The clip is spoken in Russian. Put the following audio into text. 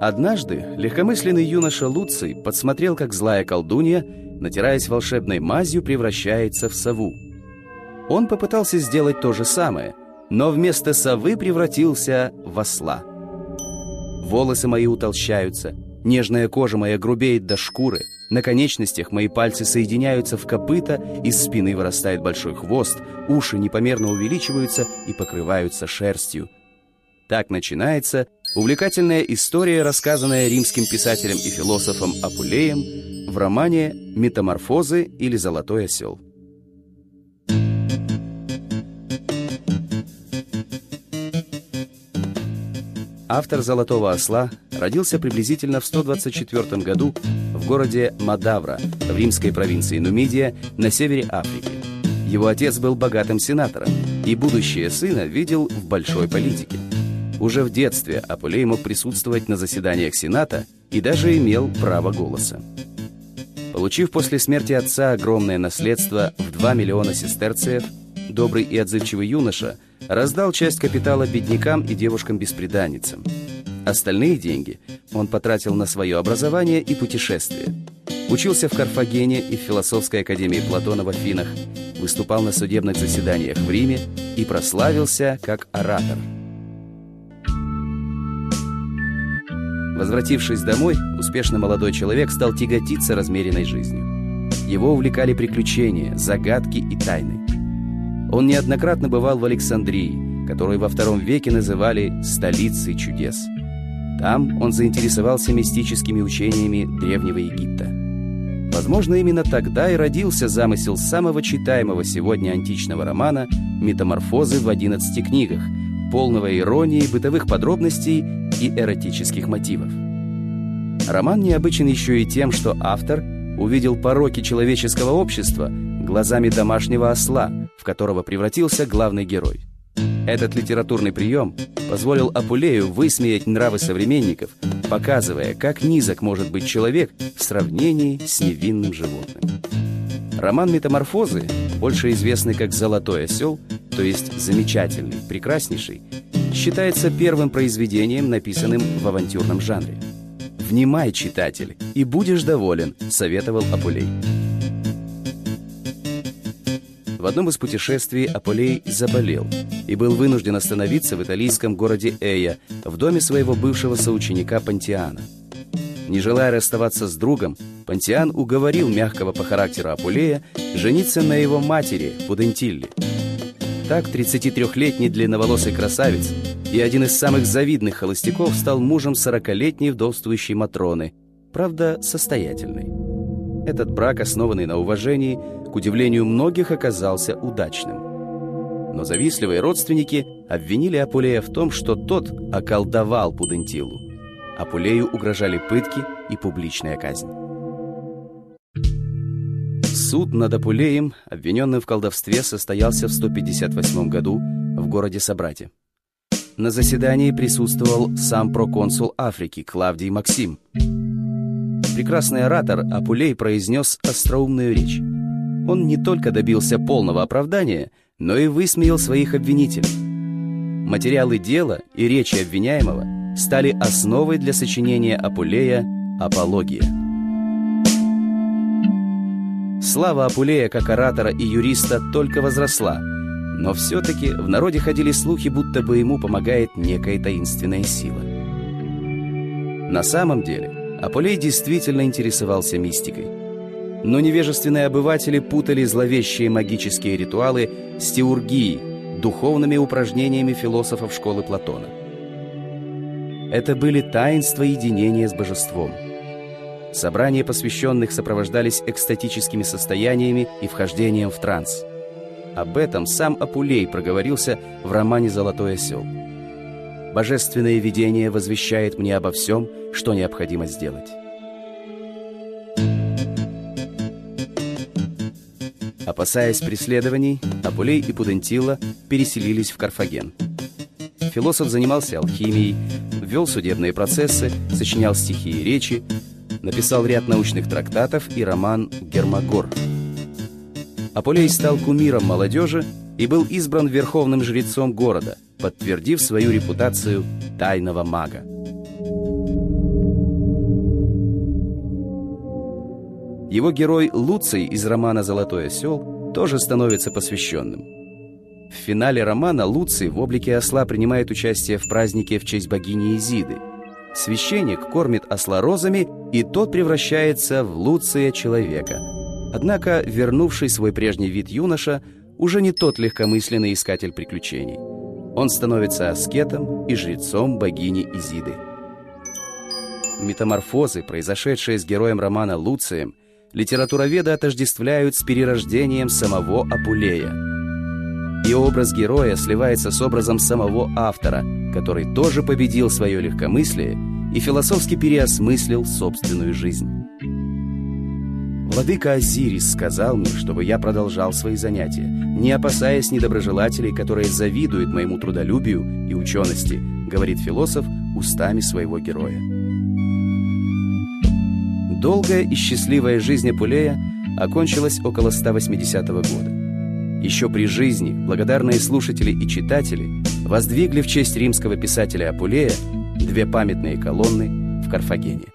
Однажды легкомысленный юноша Луций подсмотрел, как злая колдунья, натираясь волшебной мазью, превращается в сову. Он попытался сделать то же самое, но вместо совы превратился в осла. Волосы мои утолщаются, нежная кожа моя грубеет до шкуры, на конечностях мои пальцы соединяются в копыта, из спины вырастает большой хвост, уши непомерно увеличиваются и покрываются шерстью. Так начинается увлекательная история, рассказанная римским писателем и философом Апулеем в романе «Метаморфозы» или «Золотой осел». Автор «Золотого осла» родился приблизительно в 124 году в городе Мадавра в римской провинции Нумидия на севере Африки. Его отец был богатым сенатором, и будущее сына видел в большой политике. Уже в детстве Апулей мог присутствовать на заседаниях Сената и даже имел право голоса. Получив после смерти отца огромное наследство в 2 миллиона сестерциев, добрый и отзывчивый юноша раздал часть капитала беднякам и девушкам-бесприданницам. Остальные деньги он потратил на свое образование и путешествия. Учился в Карфагене и в философской академии Платона в Афинах, выступал на судебных заседаниях в Риме и прославился как оратор – Возвратившись домой, успешный молодой человек стал тяготиться размеренной жизнью. Его увлекали приключения, загадки и тайны. Он неоднократно бывал в Александрии, которую во втором веке называли «столицей чудес». Там он заинтересовался мистическими учениями Древнего Египта. Возможно, именно тогда и родился замысел самого читаемого сегодня античного романа «Метаморфозы в 11 книгах», полного иронии, бытовых подробностей и эротических мотивов. Роман необычен еще и тем, что автор увидел пороки человеческого общества глазами домашнего осла, в которого превратился главный герой. Этот литературный прием позволил Апулею высмеять нравы современников, показывая, как низок может быть человек в сравнении с невинным животным. Роман «Метаморфозы», больше известный как «Золотой осел», то есть замечательный, прекраснейший, считается первым произведением, написанным в авантюрном жанре. «Внимай, читатель, и будешь доволен», — советовал Апулей. В одном из путешествий Аполей заболел и был вынужден остановиться в итальянском городе Эя, в доме своего бывшего соученика Пантиана. Не желая расставаться с другом, Пантиан уговорил мягкого по характеру Апулея жениться на его матери, Пудентилле. Так 33-летний длинноволосый красавец и один из самых завидных холостяков стал мужем 40-летней вдовствующей Матроны, правда, состоятельной. Этот брак, основанный на уважении, к удивлению многих, оказался удачным. Но завистливые родственники обвинили Апулея в том, что тот околдовал Пудентилу. Апулею угрожали пытки и публичная казнь. Суд над Апулеем, обвиненным в колдовстве, состоялся в 158 году в городе Собрате. На заседании присутствовал сам проконсул Африки Клавдий Максим. Прекрасный оратор Апулей произнес остроумную речь. Он не только добился полного оправдания, но и высмеял своих обвинителей. Материалы дела и речи обвиняемого стали основой для сочинения Апулея «Апология». Слава Апулея как оратора и юриста только возросла, но все-таки в народе ходили слухи, будто бы ему помогает некая таинственная сила. На самом деле Апулей действительно интересовался мистикой. Но невежественные обыватели путали зловещие магические ритуалы с теургией, духовными упражнениями философов школы Платона. Это были таинства единения с божеством – Собрания посвященных сопровождались экстатическими состояниями и вхождением в транс. Об этом сам Апулей проговорился в романе «Золотой осел». Божественное видение возвещает мне обо всем, что необходимо сделать. Опасаясь преследований, Апулей и Пудентила переселились в Карфаген. Философ занимался алхимией, вел судебные процессы, сочинял стихи и речи, написал ряд научных трактатов и роман «Гермогор». Аполлей стал кумиром молодежи и был избран верховным жрецом города, подтвердив свою репутацию тайного мага. Его герой Луций из романа «Золотой осел» тоже становится посвященным – в финале романа Луций в облике осла принимает участие в празднике в честь богини Изиды. Священник кормит осла розами, и тот превращается в Луция человека. Однако, вернувший свой прежний вид юноша, уже не тот легкомысленный искатель приключений. Он становится аскетом и жрецом богини Изиды. Метаморфозы, произошедшие с героем романа Луцием, литературоведы отождествляют с перерождением самого Апулея. И образ героя сливается с образом самого автора, который тоже победил свое легкомыслие и философски переосмыслил собственную жизнь. Владыка Азирис сказал мне, чтобы я продолжал свои занятия, не опасаясь недоброжелателей, которые завидуют моему трудолюбию и учености, говорит философ устами своего героя. Долгая и счастливая жизнь Апулея окончилась около 180 года. Еще при жизни благодарные слушатели и читатели воздвигли в честь римского писателя Апулея две памятные колонны в Карфагене.